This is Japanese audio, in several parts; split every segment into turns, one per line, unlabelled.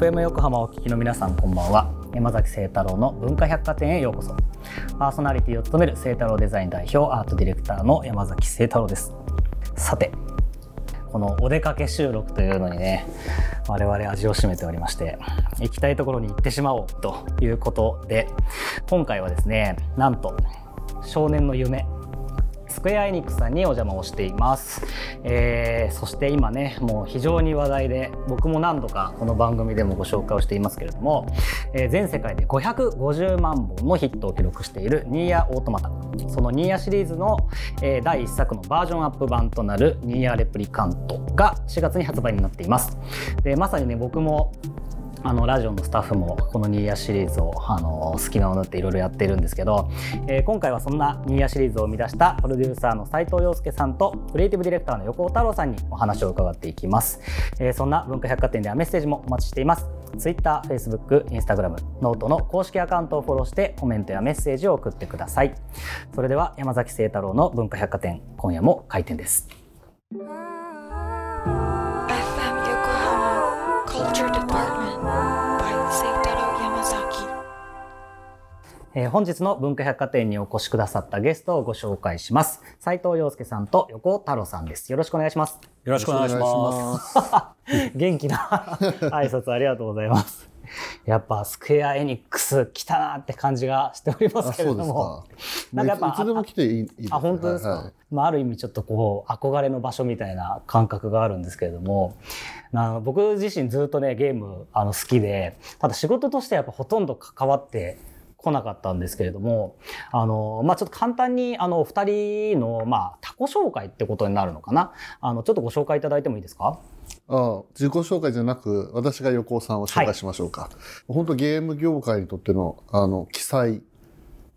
FM 横浜をお聞きの皆さんこんばんは。山崎清太郎の文化百貨店へようこそ。パーソナリティを務める清太郎デザイン代表アートディレクターの山崎清太郎です。さてこのお出かけ収録というのにね我々味を占めておりまして行きたいところに行ってしまおうということで今回はですねなんと少年の夢スクエアエニックスさんにお邪魔をしています、えー、そして今ねもう非常に話題で僕も何度かこの番組でもご紹介をしていますけれども、えー、全世界で550万本のヒットを記録しているニーヤオートマタそのニーヤシリーズの、えー、第1作のバージョンアップ版となるニーヤレプリカントが4月に発売になっています。でまさにね僕もあのラジオのスタッフもこのニーヤシリーズをあの隙間を縫っていろいろやっているんですけど、えー、今回はそんなニーアシリーズを生み出したプロデューサーの齊藤陽介さんとクリエイティブディレクターのヨコオタロウさんにお話を伺っていきます、えー、そんな文化百貨店ではメッセージもお待ちしています。Twitter、Facebook、Instagram、 noteの公式アカウントをフォローしてコメントやメッセージを送ってください。それでは山崎晴太郎の文化百貨店今夜も開店です。えー、本日の文化百貨店にお越しくださったゲストをご紹介します。斉藤洋介さんと横尾太郎さんです。よろしくお願いします。
よろしくお願いします。
元気な挨拶ありがとうございます。やっぱスクエアエニックス来たなって感じがしておりますけれども。
なんかやっぱいつでも来ていいいい
あ本当ですか？はい、まあある意味ちょっとこう憧れの場所みたいな感覚があるんですけれども、な僕自身ずっとねゲームあの好きで、ただ仕事としてやっぱほとんど関わって来なかったんですけれども、あの、まあ、ちょっと簡単に、あの、お二人の、まあ、他己紹介ってことになるのかな？あの、ちょっとご紹介いただいてもいいですか？
あ自己紹介じゃなく私が横尾さんを紹介しましょうか、はい、本当ゲーム業界にとってのあの記載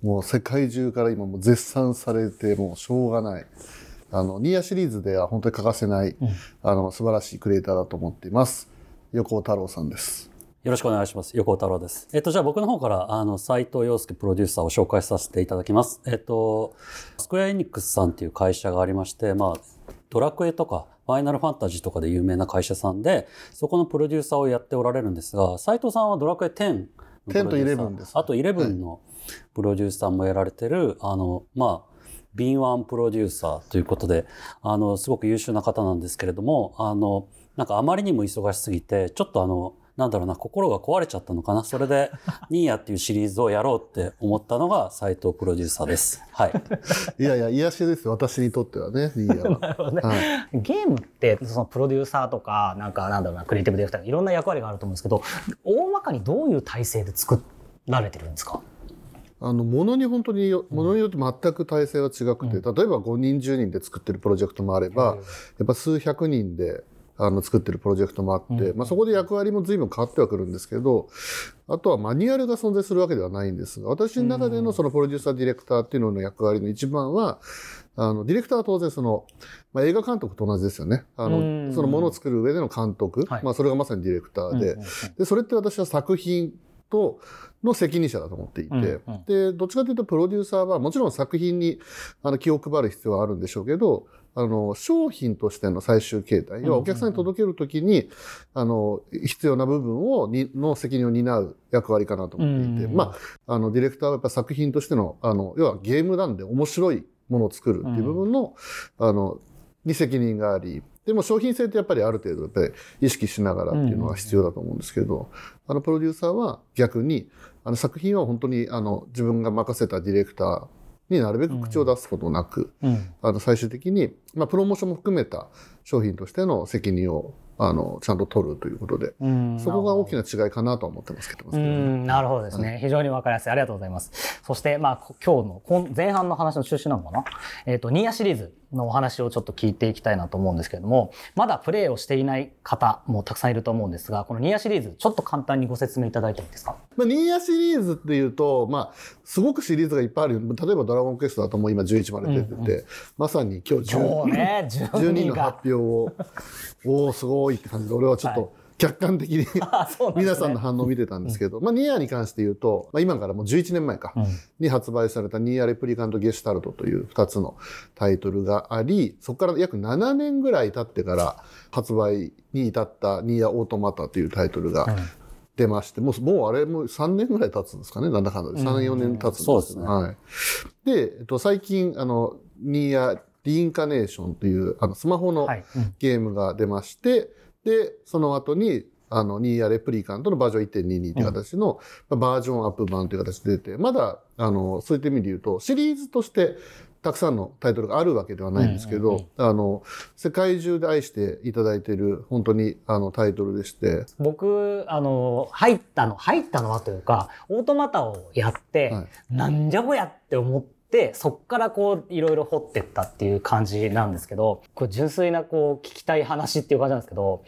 もう世界中から今も絶賛されてもうしょうがない。あのニーヤシリーズでは本当に欠かせない、うん、あの素晴らしいクリエイターだと思っています。横尾太郎さんです
よろしくお願いします。横尾太郎です。えっと、じゃあ僕の方から、あの、斎藤洋介プロデューサーを紹介させていただきます。えっと、スクエアエニックスさんっていう会社がありまして、まあ、ドラクエとか、ファイナルファンタジーとかで有名な会社さんで、そこのプロデューサーをやっておられるんですが、斎藤さんはドラクエ10。
10と11です。
あと11のプロデューサーもやられてる、はい、あの、まあ、敏腕プロデューサーということで、あの、すごく優秀な方なんですけれども、あの、なんかあまりにも忙しすぎて、ちょっとあの、なんだろうな、心が壊れちゃったのかな。それで、ニーヤっていうシリーズをやろうって思ったのが斎藤プロデューサーです。はい。
いやいや、癒しです私にとってはね、ニーヤは。なるほどね、
はい。ゲームって、そのプロデューサーとか、なんか、なんだろうな、クリエイティブディレクター、いろんな役割があると思うんですけど、大まかにどういう体制で作られてるんですか？
あの、ものに本当に、ものによって全く体制は違くて、うん、例えば5人、10人で作ってるプロジェクトもあれば、うん、やっぱ数百人であの作ってるプロジェクトもあって、うん、まあ、そこで役割も随分変わってはくるんですけどあとはマニュアルが存在するわけではないんですが私の中でのそのプロデューサーディレクターっていうのの役割の一番はあのディレクターは当然その、まあ、映画監督と同じですよね。あのそのものを作る上での監督、はい、まあ、それがまさにディレクターで,、でそれって私は作品との責任者だと思っていて、うんうん、でどっちかというとプロデューサーはもちろん作品にあの気を配る必要はあるんでしょうけどあの、商品としての最終形態、要はお客さんに届けるときに、あの、必要な部分を、に、の責任を担う役割かなと思っていて、まあ、あの、ディレクターはやっぱ作品としての、あの、要はゲームなんで面白いものを作るっていう部分の、あの、に責任があり、でも商品性ってやっぱりある程度やっぱり意識しながらっていうのは必要だと思うんですけど、あのプロデューサーは逆にあの作品は本当にあの自分が任せたディレクターになるべく口を出すことなく、うん、あの最終的に、まあ、プロモーションも含めた商品としての責任をあのちゃんと取るということで、そこが大きな違いかなと思ってますけど、
ね、なるほどですね、はい、非常にわかりやすい。ありがとうございます。そしてまあ今日の前半の話の中心なのかな？えっ、ー、とニーヤシリーズのお話をちょっと聞いていきたいなと思うんですけれども、まだプレイをしていない方もたくさんいると思うんですが、このニーヤシリーズ、ちょっと簡単にご説明いただいてもいいですか？
まあ、ニーヤシリーズっていうと、まあ、すごくシリーズがいっぱいある例えばドラゴンクエストだともう今11まで出てて、うん。うん、まさに今日 10, 今日、ね、12の発表を、おおすごいって感じで、俺はちょっと、客観的に 皆さんの反応を見てたんですけど、まあ、ニーアに関して言うと、まあ、今からもう11年前か、
うん。
に発売されたニーアレプリカントゲシュタルトという2つのタイトルがあり、そこから約7年ぐらい経ってから発売に至ったニーアオートマタというタイトルが出まして、もう、もうあれもう3年ぐらい経つんですかね、なんだかんだで。3、4年経つんです
そうですね。
はい。で、えっと、最近、あの、ニーアリインカネーションという、あの、スマホの
はい。うん。
ゲームが出まして、で、その後に、あの、ニーアレプリカントのバージョン1.22という形の、まあバージョンアップ版という形で出て、まだ、あの、そういった意味で言うと、シリーズとして、たくさんのタイトルがあるわけではないんですけど、
うんうん
あの、世界中で愛していただいている、本当に、あの、タイトルでして、
僕あの入ったの入ったのはというかオートマタをやって、
はい。
なんじゃこやって思ってそっからこういろいろ掘ってったっていう感じなんですけどこう純粋なこう聞きたい話っていう感じなんですけど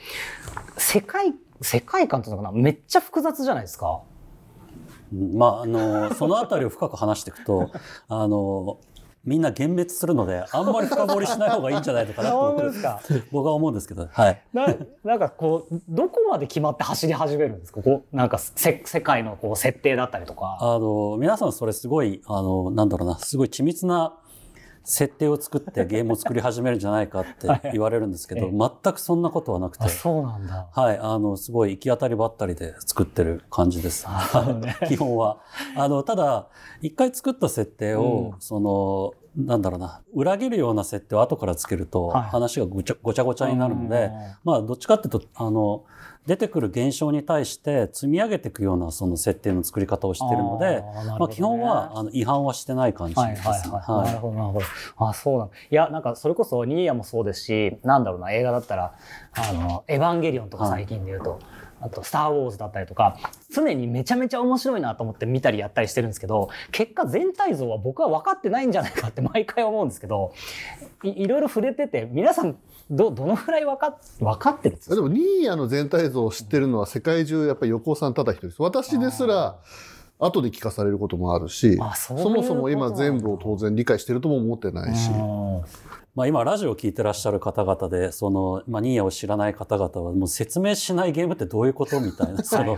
世界世界観っていうのかな？めっちゃ複雑じゃないですか。
まあ、あの、その辺りを深く話していくと、あの、みんな幻滅するので、あんまり深掘りしない方がいいんじゃないのかなと僕は思うんですけど、はい。
ななんかこうどこまで決まって走り始めるんですか？こうなんかせ世界のこう設定だったりとか。
あの、皆さんそれすごい、あの、なんだろうな、すごい緻密な設定を作ってゲームを作り始めるんじゃないかって 言われるんですけど、
え
全くそんなことはなくて
あ、そうなんだ。
はい、あの、すごい行き当たりばったりで作ってる感じです。基本は。あの、ただ、一回作った設定を、
うん
その、なんだろうな、裏切るような設定を後からつけると、
はい。
話がごちゃごちゃごちゃになるので、まあ、どっちかっていうと、あの、出てくる現象に対して積み上げていくようなその設定の作り方をしているので、
あね。
まあ、基本はあの違反はしてない感じです。ね。
はいはい。はい。なるほどなるほど。あ、そうなん。いや、なんかそれこそニーヤもそうですし、なんだろうな、映画だったら、あの、エヴァンゲリオンとか最近で言うと、あと、スター・ウォーズだったりとか、常にめちゃめちゃ面白いなと思って見たりやったりしてるんですけど、結果全体像は僕は分かってないんじゃないかって 毎回思うんですけど、いいろいろ触れてて、皆さん、ど、どのくらい分かっ、分かってるんですか？
でもニーヤの全体像を知ってるのは世界中やっぱり横尾さんただ一人です。私ですら後で聞かされることもあるし、
あそ
もそも今全部を当然理解してるとも思ってないし。
うん
まあ、今ラジオを聞いてらっしゃる方々でその、まあ、ニーヤを知らない方々はもう説明しないゲームってどういうことみたいな その。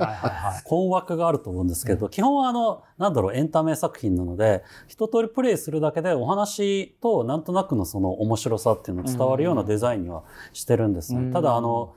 困惑があると思うんですけど、基本はあのなんだろうエンタメ作品なので一通りプレイするだけでお話となんとなくのその面白さっていうのが伝わるようなデザインにはしてるんですね。
うん
ただあの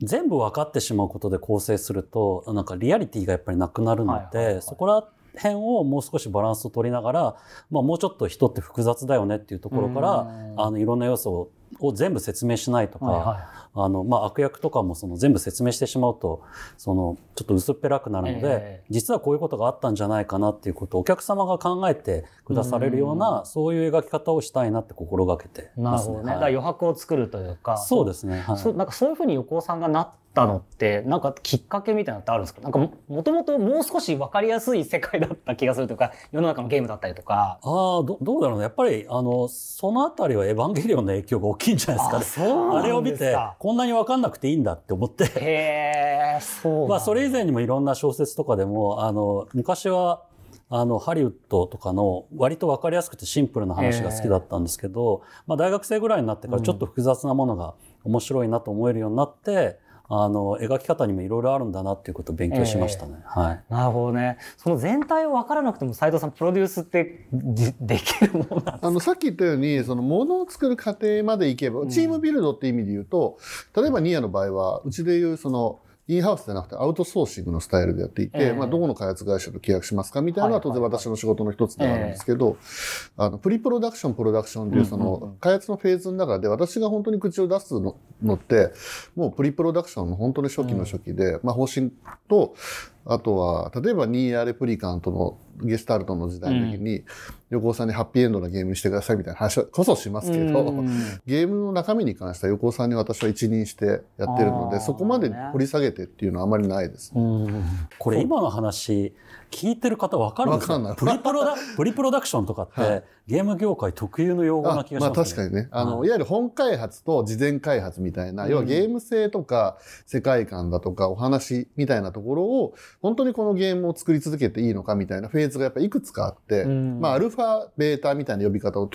全部分かってしまうことで構成するとなんかリアリティがやっぱりなくなるので、そこら辺をもう少しバランスを取りながら、まあ、もうちょっと人って複雑だよねっていうところから、
うん
あのいろんな要素をを全部説明しないとか、
はいはい
あの、まあ、悪役とかもその全部説明してしまうと、その、ちょっと薄っぺらくなるので、
ええ
実はこういうことがあったんじゃないかなっていうことをお客様が考えてくだされるような、そういう描き方をしたいなって心がけてますね。
なるほどね。
はい
余白を作るというか。
そうですね。はい
そうなんかそういうふうに横尾さんがなったのってなんかきっかけみたいなのってあるんですか？なんかももともともう少し分かりやすい世界だった気がするというか世の中のゲームだったりとか。
ああ、どどうだろうね。やっぱり、あの、そのあたりはエヴァンゲリオンの影響が大きいんじゃないですかね。
そう
あれを見て、こんなに分かんなくていいんだって思って。
へえそう
まあ、それ以前にもいろんな小説とかでも、あの、昔は、あの、ハリウッドとかの割と分かりやすくてシンプルな話が好きだったんですけど、まあ、大学生ぐらいになってからちょっと複雑なものが面白いなと思えるようになって、あの、描き方にもいろいろあるんだなっていうことを勉強しましたね。はい。
なるほどね。その全体を分からなくても斉藤さんプロデュースってでできるものなんですか？
あのさっき言ったようにその物を作る過程までいけば、チームビルドって意味で言うと例えばニーヤの場合はうちでいうそのインハウスじゃなくてアウトソーシングのスタイルでやっていて、
ええ。
まあ、どこの開発会社と契約しますかみたいなのは当然私の仕事の一つではあるんですけど、あのプリプロダクションプロダクションっていうその開発のフェーズの中で私が本当に口を出すののってもうプリプロダクションの本当に初期の初期で、まあ、方針とあとは例えばニーヤレプリカントのゲスタルトの時代の時に、横尾さんにハッピーエンドなゲームにしてくださいみたいな話こそしますけど、
うん
ゲームの中身に関しては横尾さんに私は一任してやってるのでそこまで掘り下げてっていうのはあまりないです。
うん。
これ今の話、聞いてる方分かるんです
かんない。
プリプロダ、プリプロダクションとかって、
はい。
ゲーム業界特有の用語な
あ
気がします、ね。
まあ確かにね。あの、
はい。
いわゆる本開発と事前開発みたいな、
うん。
要はゲーム性とか世界観だとかお話みたいなところを本当にこのゲームを作り続けていいのかみたいなフェーズがやっぱいくつかあって、
うん。
まあアルファ、ベータみたいな呼び方を。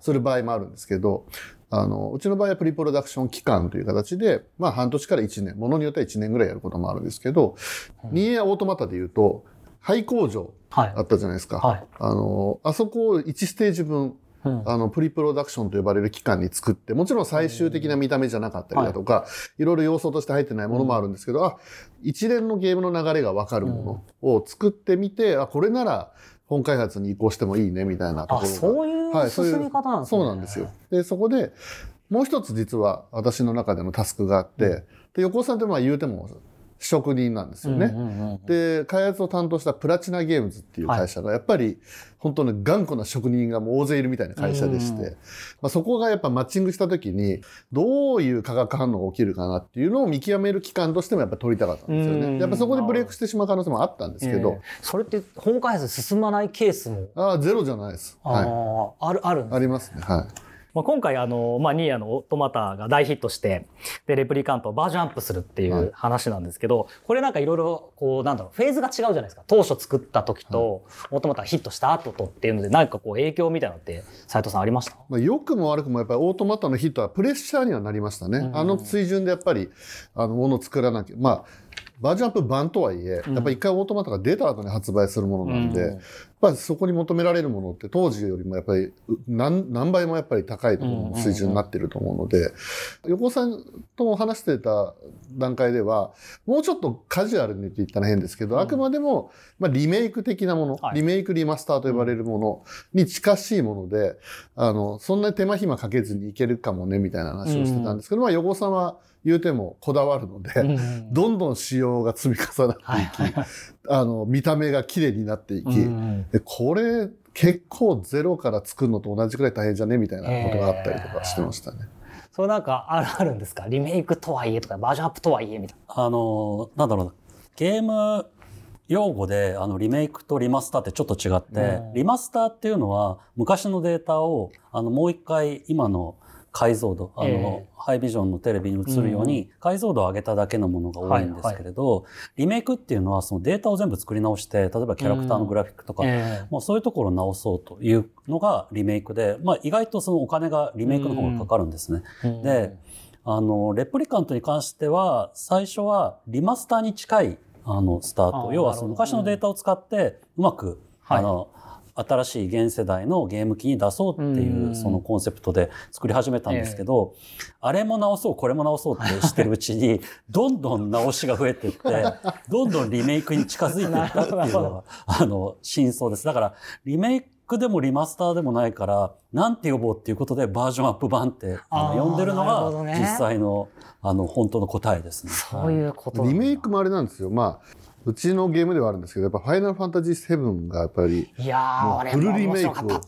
する場合もあるんですけど、あの、うちの場合はプリプロダクション期間という形で、まあ半年から1年、ものによっては1年ぐらいやることもあるんですけど、
うん。
ニーヤオートマタで言うと、廃工場
はい
あ。ったじゃないですか。
はい。
あの、あそこを1ステージ分、
うん
あの、プリプロダクションと呼ばれる期間に作って、もちろん最終的な見た目じゃなかったりだとか、い、ろいろ要素として入ってないものもあるんですけど、あ、一連のゲームの流れがわかるものを作ってみて、あ、これなら本開発に移行してもいいね、みたいなとこ
あ、
ろが。そういう
進み方なんですね。
そうなんですよ。で、そこで、もう一つ実は私の中でのタスクがあって、で、横尾さんってまあ言うても職人なんですよね。
うんうんうんうん
で、開発を担当したプラチナゲームズっていう会社が、やっぱり本当に頑固な職人がもう大勢いるみたいな会社でして、
うん
まあ、そこがやっぱマッチングした時に、どういう化学反応が起きるかなっていうのを見極める期間としてもやっぱ取りたかったんですよ
うん
ね。やっぱそこでブレイクしてしまう可能性もあったんですけど、
ええそれって本開発進まないケースも、
ああ、ゼロじゃないです。
あ
は
ーあるあるん
い。
です
ありますね。はい。
まあ、今回あの、まあ、ニーヤのオートマタが大ヒットしてでレプリカントをバージョンアップするってい
はいう
話なんですけど、これなんかいろいろこうなんだろうフェーズが違うじゃないですか当初作った時と、オートマタがヒットした後とっていうので何かこう影響みたいなのって斉藤さんありました？
まあ、良くも悪くもやっぱりオートマタのヒットはプレッシャーにはなりましたね。
うん
あの水準でやっぱり、あの、ものを作らなきゃ。まあ、バージョンアップ版とはいえ、
うん。
やっぱり一回オートマタが出た後に発売するものなんで、やっぱりそこに求められるものって当時よりもやっぱりう何何倍もやっぱり高いところの水準になってると思うので、横尾さんと話してた段階では、もうちょっとカジュアルにって言ったら変ですけど、
うん。
あくまでも、まあ、リメイク的なもの、
はい。
リメイクリマスターと呼ばれるものに近しいもので、あの、そんなに手間暇かけずにいけるかもね、みたいな話をしてたんですけど、まあ、横尾さんは言うてもこだわるので、
うん
どんどん仕様が積み重なっていき、あの、見た目が綺麗になっていき、
うん
で、これ結構ゼロから作るのと同じくらい大変じゃね？みたいなことがあったりとかしてましたね。
それなんかあるあるんですか？リメイクとはいえとかバージョンアップとはいえみたい
あの、なんだろうな、ゲーム用語であのリメイクとリマスターってちょっと違って、
うん。
リマスターっていうのは昔のデータをあのもう一回今の解像度、あの、
ええ。
ハイビジョンのテレビに映るように解像度を上げただけのものが多いんですけれど、リメイクっていうのはそのデータを全部作り直して、例えばキャラクターのグラフィックとか、
な。え
もうそういうところを直そうというのがリメイクで、まあ意外とそのお金がリメイクの方がかかるんですね。
え
で、あの、レプリカントに関しては、最初はリマスターに近い、あの、スター
あ
ト。要はその昔のデータを使って、うまく、
はい。
あの、新しい現世代のゲーム機に出そうっていうう、
ん。
そのコンセプトで作り始めたんですけど、あれも直そう、これも直そうってしてるうちに、どんどん直しが増えていって、どんどんリメイクに近づいていったっていうのが、あの、真相です。だから、リメイクでもリマスターでもないから、なんて呼ぼうっていうことでバージョンアップ版って呼んでるのが実際のあの本当の答えですね。
そういうことなんだ
リメイクもあれなんですよ。まあ、うちのゲームではあるんですけど、やっぱファイナルファンタジー7がやっぱり、
いや
フルリメイクを。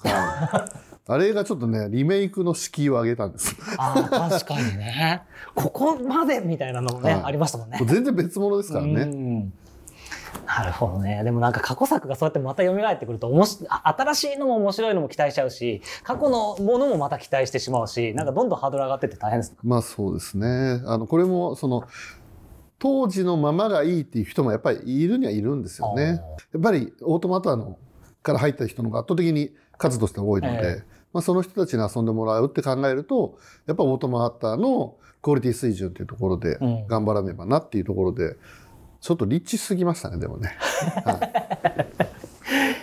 あれがちょっとね、リメイクの敷居を上げたんです。
あー確かにね。ここまでみたいなのもね、
はい
ありましたもんね。
全然別物ですから
う
ね。
んなるほどね。でもなんか過去作がそうやってまた蘇ってくるとおもしあ新しいのも面白いのも期待しちゃうし、過去のものもまた期待してしまうし、なんかどんどんハードル上がってって大変ですね。
まあそうですね。あの、これも、その、当時のままがいいっていう人もやっぱりいるにはいるんですよね。やっぱりオートマタのから入った人の方が圧倒的に数として多いので、
え
まあ、その人たちに遊んでもらうって考えると、やっぱオートマタのクオリティ水準っていうところで
うん
頑張らねばなっていうところで、ちょっとリッチすぎましたね、でもね。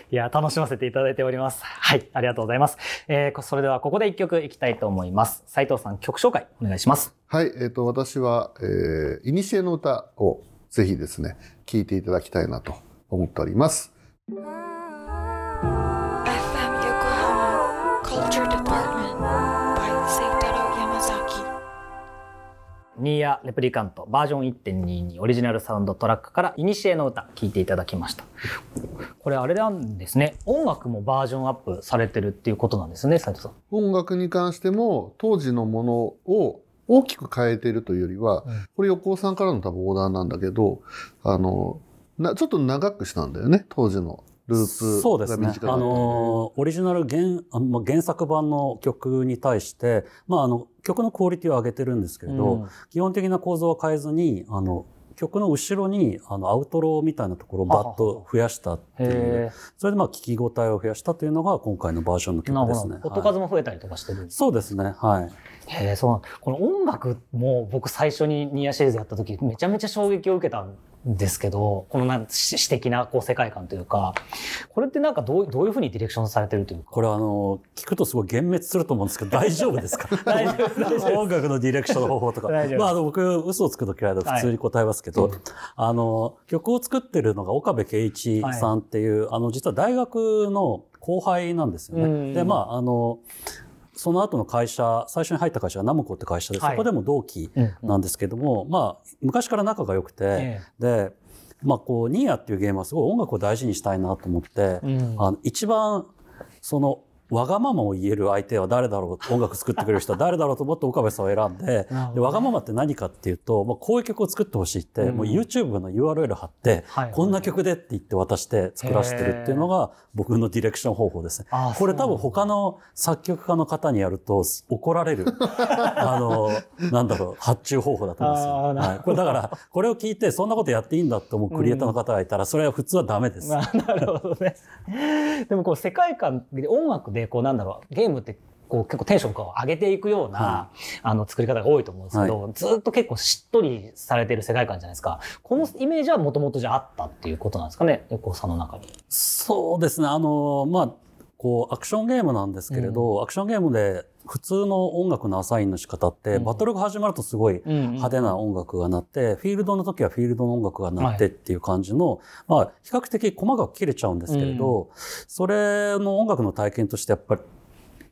いや、楽しませていただいております。はい、ありがとうございます。えーこそれではここで一曲いきたいと思います。斉藤さん、曲紹介お願いします。
はい、えっ、と、私は、えー、イニシエの歌をぜひですね、聴いていただきたいなと思っております。
ニーヤレプリカントバージョン1.22オリジナルサウンドトラックから「イニシエの歌」聴いていただきました。これあれなんですね。音楽もバージョンアップされてるっていうことなんですね斉藤さん。
音楽に関しても当時のものを大きく変えているというよりは、
うん。
これ横尾さんからの多分オーダーなんだけどあのなちょっと長くしたんだよね当時のループ
そうですね。
が短。かった
あのオリジナル原原作版の曲に対して、まああの曲のクオリティを上げてるんですけれど、
うん。
基本的な構造は変えずにあの曲の後ろにあのアウトロみたいなところをバッと増やしたっていう。
へ
それでまあ聞き応えを増やしたというのが今回のバージョンの曲ですね。
音
はい。
数も増えたりとかしてる。んです
そうですね。はい。
へえそうこの音楽も僕最初にニーヤシリーズやった時めちゃめちゃ衝撃を受けたんですけどこのなん詩詩的なこう世界観というかこれってなんかどうどういうふうにディレクションされてるというか？
これはあの聞くとすごい幻滅すると思うんですけど大丈夫ですか？
大丈夫大丈夫
音楽のディレクションの方法とか。まああの僕嘘をつくと嫌いだと普通に答えますけど、あの曲を作ってるのが岡部圭一さんっていう、あの実は大学の後輩なんですよね。
うん。
でまああのその後の会社最初に入った会社がナムコって会社で、
はい。
そこでも同期
うん。
なんですけども、まあ昔から仲が良くて、
え
でまあこうニーヤっていうゲームはすごい音楽を大事にしたいなと思って、
うん。
あの一番そのわがままを言える相手は誰だろう音楽作ってくれる人は 誰だろうと思って岡部さんを選んででわがままって何かっていうと、まあ、こういう曲を作ってほしいって、
うん
もう YouTube の URL 貼って、
はい
こんな曲でって言って渡して作らせてるっていうのが僕のディレクション方法ですね。
あ
これ多分他の作曲家の方にやると怒られる あのなんだろう発注方法だと思うんですよ。はい、これだからこれを聞いてそんなことやっていいんだって思うクリエイターの方がいたらそれは普通はダメです。
な なるほどね。でもこう世界観で音楽でこうなんだろうゲームってこう結構テンションを上げていくような、
は
あの作り方が多いと思うんですけど、ずっと結構しっとりされてる世界観じゃないですか。このイメージはもともとじゃあったっていうことなんですかね横尾さんの中に。
そうですね。あの、まあ、こう、アクションゲームなんですけれど、アクションゲームで普通の音楽のアサインの仕方って、
うん。
バトルが始まるとすごい派手な音楽が鳴って、フィールドの時はフィールドの音楽が鳴ってっていう感じの、まあ、比較的細かく切れちゃうんですけれど、それの音楽の体験としてやっぱり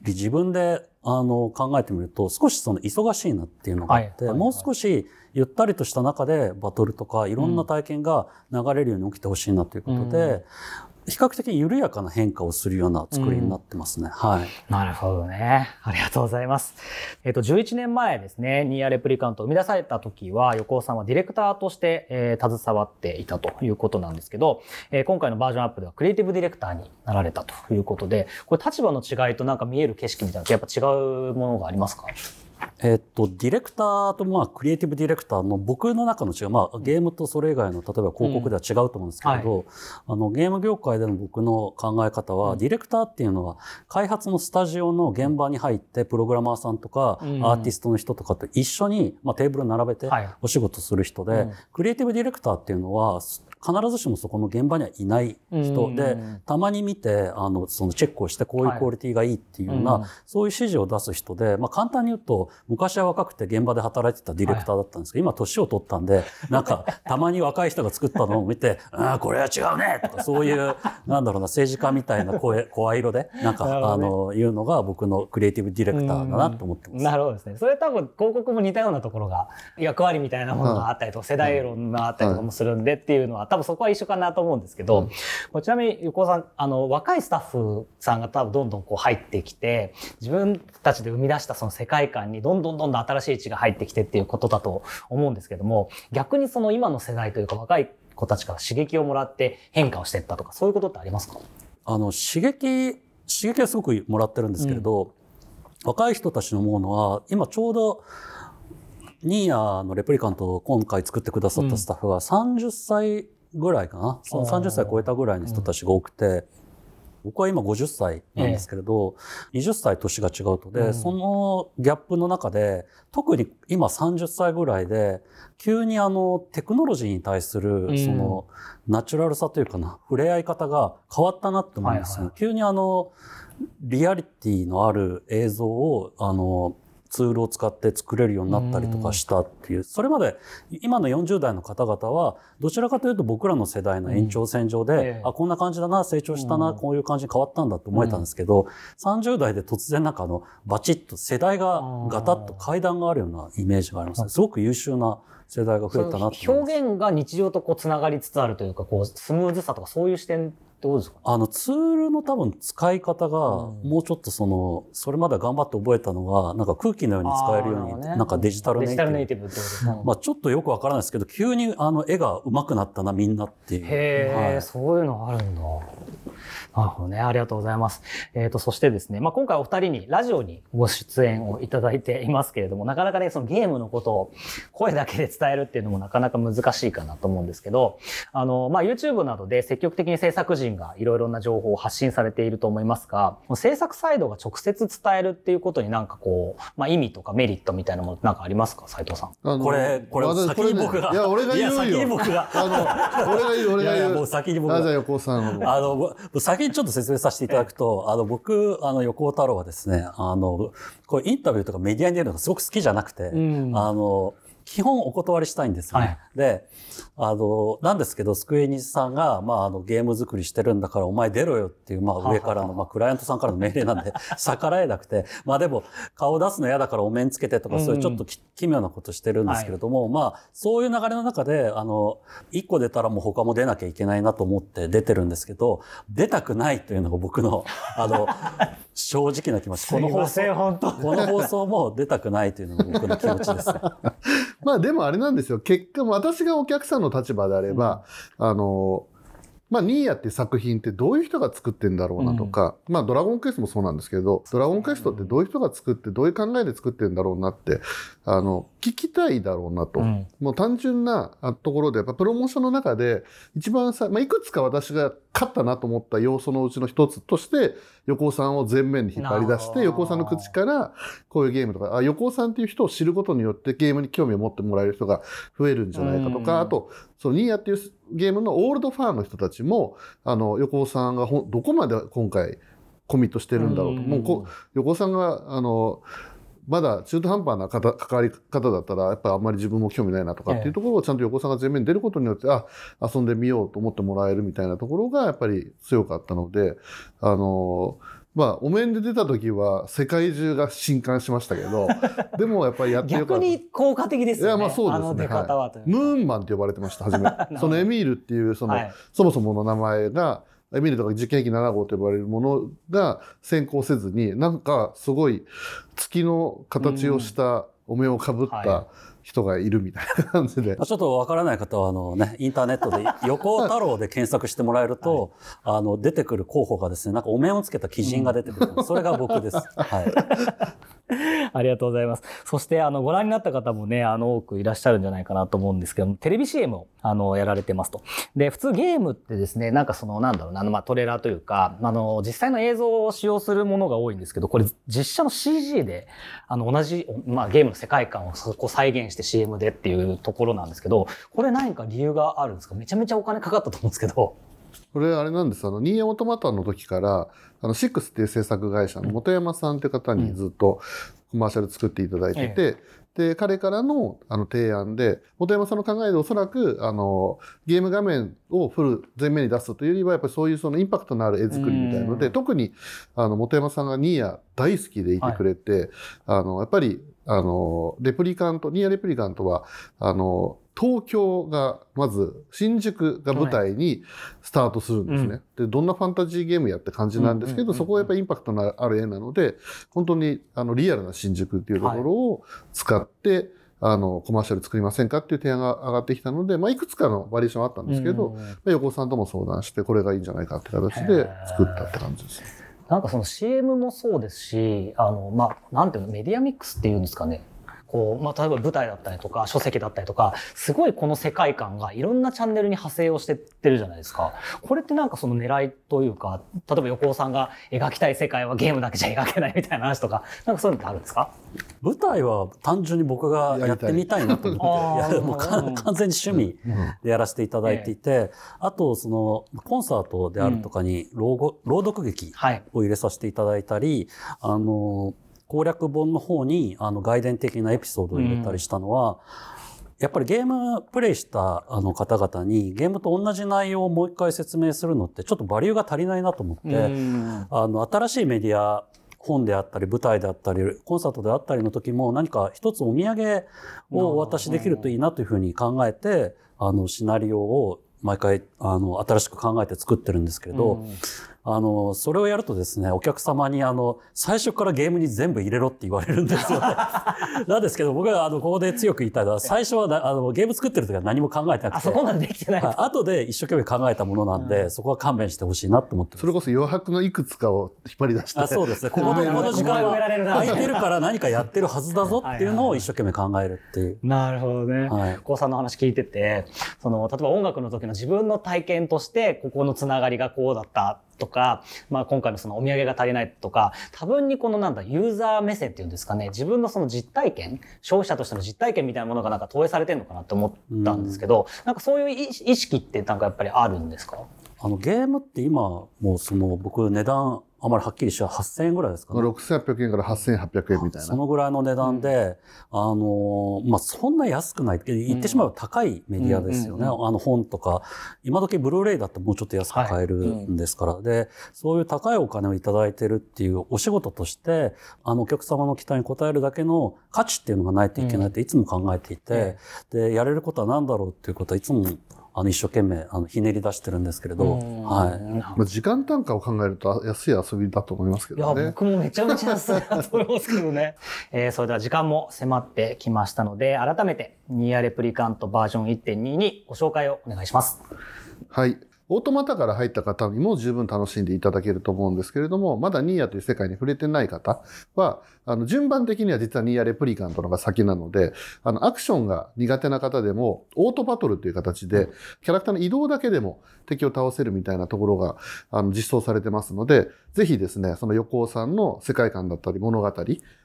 自分であの考えてみると少しその忙しいなっていうのがあって、もう少しゆったりとした中でバトルとかいろんな体験が流れるように起きてほしいなということで、
うん
比較的緩やかな変化をするような作りになってますね。はい。
なるほどね。ありがとうございます。えっ、と、11年前ですね、ニーアレプリカントを生み出された時は、横尾さんはディレクターとして、えー携わっていたということなんですけど、えー今回のバージョンアップではクリエイティブディレクターになられたということで、これ立場の違いとなんか見える景色みたいなのってやっぱ違うものがありますか？
えっと、ディレクターと、まあ、クリエイティブディレクターの僕の中の違い、まあ、ゲームとそれ以外の、例えば広告では違うと思うんですけれど、あの、ゲーム業界での僕の考え方は、
うん。
ディレクターっていうのは、開発のスタジオの現場に入って、プログラマーさんとか、
うん。
アーティストの人とかと一緒に、まあ、テーブル並べて
はい、
お仕事する人で、
うん。
クリエイティブディレクターっていうのは、必ずしもそこの現場にはいない人で、
うん。
たまに見て、あの、そのチェックをして、こういうクオリティがいいっていうような、
うん。
そういう指示を出す人で、まあ簡単に言うと、昔は若くて現場で働いてたディレクターだったんですけど、今年を取ったんで、なんか、たまに若い人が作ったのを見て、ああ、これは違うねとか、そういう、なんだろうな、政治家みたいな声、声色で、なんか、あの、言うのが僕のクリエイティブディレクターだなと思ってます。
なるほどですね。それ多分広告も似たようなところが役割みたいなものがあったりとか、世代論があったりとかもするんでっていうのは多分そこは一緒かなと思うんですけど、これちなみに横尾さん、あの若いスタッフさんが多分どんどんこう入ってきて、自分たちで生み出したその世界観にどんどんどんどん新しい血が入ってきてっていうことだと思うんですけども、逆にその今の世代というか若い子たちから刺激をもらって変化をしていったとか、そういうことってありますか？
あの、刺激、刺激はすごくもらってるんですけれど、若い人たちの思うのは、今ちょうど、ニーヤのレプリカントを今回作ってくださったスタッフが30歳ぐらいかな、その30歳超えたぐらいの人たちが多くて、僕は今50歳なんですけれど、20歳年が違うとで、
うん。
そのギャップの中で、特に今30歳ぐらいで、急にあのテクノロジーに対する
ん。
そのナチュラルさというかな、触れ合い方が変わったなって思うんですよ。
はいはい。
急にあの、リアリティのある映像を、あの、ツールを使って作れるようになったりとかしたっていう、それまで今の40代の方々は、どちらかというと僕らの世代の延長線上で、
ええ
あ、こんな感じだな、成長したな、
うん。
こういう感じに変わったんだと思えたんですけど、30代で突然なんかあの、バチッと世代がガタッと階段があるようなイメージがありますね。すごく優秀な世代が増えたな。
表現が日常とこうつながりつつあるというか、こうスムーズさとかそういう視点どうですか？
あのツールの多分使い方が
うん
もうちょっとそのそれまで頑張って覚えたのがなんか空気のように使えるように
な
んかデジタルネイテ
デジタルネイ
ィブ
ティブってことですね。
まあちょっとよくわからないですけど急にあの絵が上手くなったなみんなっていう。
へえ、
はい
そういうのあるんだ。なるほどね。ありがとうございます。えっ、と、そしてですね、まあ、今回お二人にラジオにご出演をいただいていますけれども、なかなかね、そのゲームのことを声だけで伝えるっていうのもなかなか難しいかなと思うんですけど、あの、まあ、YouTube などで積極的に制作陣がいろいろな情報を発信されていると思いますが、制作サイドが直接伝えるっていうことになんかこう、まあ、意味とかメリットみたいなものってなんかありますか？斉藤さん。
これこれ
私
先に僕が
いや俺が言うよ
いや先に僕が
あの俺が言う俺が言う
いやいやもう先に僕が
あじゃあ横尾さんは
あの、ぼ先にちょっと説明させていただくと、あの、僕、あの、横尾太郎はですね、あの、こうインタビューとかメディアに出るのがすごく好きじゃなくて、
ん。
あの、基本お断りしたいんですね。
はい。
で、あの、なんですけど、スクエニさんが、まあ、あの、ゲーム作りしてるんだから、お前出ろよっていう、まあ、上からの、まあ、クライアントさんからの命令なんで、逆らえなくて、まあ、でも、顔出すの嫌だからお面つけてとか、そういうちょっとき奇妙なことしてるんですけれども、まあ、そういう流れの中で、あの、一個出たらもう他も出なきゃいけないなと思って出てるんですけど、出たくないというのが僕の、あの、正直な気持ち。この放送、
本当。
この放送も出たくないというのが僕の気持ちですね。
まあでもあれなんですよ。結果、私がお客さんの立場であれば、あの、まあ、ニーヤって作品ってどういう人が作ってんだろうなとか、まあ、ドラゴンクエストもそうなんですけど、ドラゴンクエストってどういう人が作って、どういう考えで作ってんだろうなって、あの、聞きたいだろうなと。
うん。
もう単純なあところで、やっぱプロモーションの中で、一番さ、まあ、いくつか私が勝ったなと思った要素のうちの一つとして、横尾さんを前面に引っ張り出して、横尾さんの口から、こういうゲームとか、あ、横尾さんっていう人を知ることによってゲームに興味を持ってもらえる人が増えるんじゃないかと
うん
か、あと、そのニーヤっていうゲームのオールドファンの人たちも、あの、横尾さんがどこまで今回コミットしてるんだろうと。
うん
もうこ横尾さんが、あの、まだ中途半端な方関わり方だったら、やっぱりあんまり自分も興味ないなとかっていうところをちゃんと横尾さんが前面に出ることによって、あ、遊んでみようと思ってもらえるみたいなところがやっぱり強かったので、あの、まあ、お面で出た時は世界中が震撼しましたけど、でもやっぱりやってよか
逆
った。
に効果的ですよね。
いや、まあそうですね。
はとい
ムーンマンって呼ばれてました、初め。そのエミールっていう、その、
はい
そもそもの名前が、エミールとか実験兵器7号と呼ばれるものが先行せずに、なんかすごい月の形をしたお面をかぶっ
は
た人がいるみたいな感じで
まあ。ちょっとわからない方は、あのね、インターネットで横尾太郎で検索してもらえると、あの、出てくる候補がですね、なんかお面をつけた鬼人が出てくる。それが僕です。はい。
ありがとうございます。そして、あの、ご覧になった方もね、あの、多くいらっしゃるんじゃないかなと思うんですけども、テレビ CM を、あの、やられてますと。で、普通ゲームってですね、なんかその、なんだろうな、あの、まあ、トレーラーというか、あの、実際の映像を使用するものが多いんですけど、これ、実写の CG で、あの、同じ、まあ、ゲームの世界観をそこ再現して CM でっていうところなんですけど、これ何か理由があるんですか？めちゃめちゃお金かかったと思うんですけど。
これあれなんです。あの、ニーヤオートマタの時から、あの、シックスっていう制作会社の本山さんって方にずっとコマーシャル作っていただいてて、で、彼からのあの提案で、本山さんの考えでおそらく、あの、ゲーム画面をフル前面に出すというよりは、やっぱりそういうそのインパクトのある絵作りみたいので、
うん。
特に、あの、本山さんがニーヤ大好きでいてくれて、あの、やっぱり、あの、レプリカント、ニーヤレプリカントは、あの、東京が、まず、新宿が舞台にスタートするんですね。で、どんなファンタジーゲームやって感じなんですけど、
うんうんうんうん
そこはやっぱりインパクトのある絵なので、本当に、あの、リアルな新宿っていうところを使って、あの、コマーシャル作りませんかっていう提案が上がってきたので、まあ、いくつかのバリエーションあったんですけど、
うん
まあ横尾さんとも相談して、これがいいんじゃないかって形で作ったって感じです。
なんかその CM もそうですし、あの、まあ、なんていうの、メディアミックスっていうんですかね。こう、まあ、例えば舞台だったりとか、書籍だったりとか、すごいこの世界観がいろんなチャンネルに派生をしてってるじゃないですか。これってなんかその狙いというか、例えば横尾さんが描きたい世界はゲームだけじゃ描けないみたいな話とか、なんかそういうのってあるんですか？
舞台は単純に僕がやってみたいなと思って、
い
いやもう完全に趣味でやらせていただいていて、あとそのコンサートであるとかに朗語朗読劇
はい。
を入れさせていただいたり、あの、攻略本の方にあの外伝的なエピソードを入れたりしたのは、やっぱりゲームプレイしたあの方々にゲームと同じ内容をもう一回説明するのってちょっとバリューが足りないなと思って、
うん。
あの、新しいメディア、本であったり、舞台であったり、コンサートであったりの時も何か一つお土産をお渡しできるといいなというふうに考えて、あの、シナリオを、毎回あの新しく考えて作ってるんですけれど、
うん
あの、それをやるとですね、お客様にあの、最初からゲームに全部入れろって言われるんですよね。なんですけど、僕はあの、ここで強く言いたいのは、最初はなあの、ゲーム作ってる時は何も考えてなくて。
あそこまでできてない
はい。後で一生懸命考えたものなんで、そこは勘弁してほしいなと思ってます。
それこそ余白のいくつかを引っ張り出して。
あそうですね。このこの時間
ここ埋められる。な
は空いてるから何かやってるはずだぞっていうのを一生懸命考えるっていう。
なるほどね。
はい。
高さんの話聞いてて、その、例えば音楽の時の自分の体験として、ここのつながりがこうだったとか、まあ今回のそのお土産が足りないとか、多分にこのなんだ、ユーザー目線っていうんですかね、自分のその実体験、消費者としての実体験みたいなものがなんか投影されてるのかなって思ったんですけど、なんかそういう意意識ってなんかやっぱりあるんですか？
あの、ゲームって今、もうその、僕値段あまりはっきりしは8000円ぐらいですかね。
6800円から8800円みたいな。
そのぐらいの値段で、あの、まあ、そんな安くない。言ってしまえば高いメディアですよね。
うん
あの本とか、今時ブルーレイだってもうちょっと安く買えるんですから。で、そういう高いお金をいただいてるっていうお仕事として、あの、お客様の期待に応えるだけの価値っていうのがないといけないっていつも考えていて、で、やれることは何だろうっていうことはいつも、あの、一生懸命、あの、ひねり出してるんですけれど、はい。
い。
まあ、時間単価を考えると安い遊びだと思いますけ
いや、
どね。
僕もめちゃめちゃ安いなと思いますけどね。えーそれでは時間も迫ってきましたので、改めて、ニーアレプリカントバージョン1.2にご紹介をお願いします。
はい。オートマタから入った方にも十分楽しんでいただけると思うんですけれども、まだニーヤという世界に触れてない方は、あの、順番的には実はニーヤレプリカントのが先なので、あの、アクションが苦手な方でも、オートバトルという形で、キャラクターの移動だけでも敵を倒せるみたいなところが、あの、実装されてますので、ぜひですね、その横尾さんの世界観だったり物語、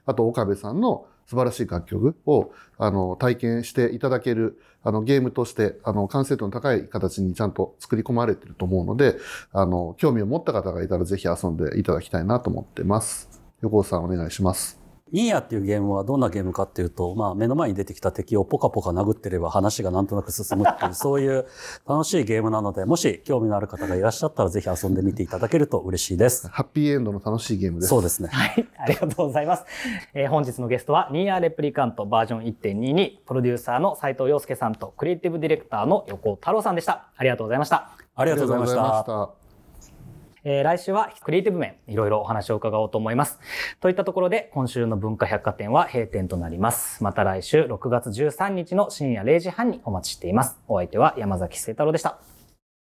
あと岡部さんの素晴らしい楽曲を、あの、体験していただける、あの、ゲームとして、あの、完成度の高い形にちゃんと作り込まれてると思うので、あの、興味を持った方がいたらぜひ遊んでいただきたいなと思ってます。横尾さんお願いします。
ニーヤっていうゲームはどんなゲームかっていうと、まあ目の前に出てきた敵をポカポカ殴ってれば話がなんとなく進むっていう、そういう楽しいゲームなので、もし興味のある方がいらっしゃったらぜひ遊んでみていただけると嬉しいです。
ハッピーエンドの楽しいゲームです。
そうですね。
はい、ありがとうございます。えー本日のゲストは、ニーアレプリカントバージョン1.2に、プロデューサーの斉藤洋介さんと、クリエイティブディレクターの横尾太郎さんでした。ありがとうございました。
あ
あ
りがとうございました。
た。
えー来週はクリエイティブ面、いろいろお話を伺おうと思います。といったところで、今週の文化百貨店は閉店となります。また来週6月13日の深夜0時半にお待ちしています。お相手は山崎聖太郎でした。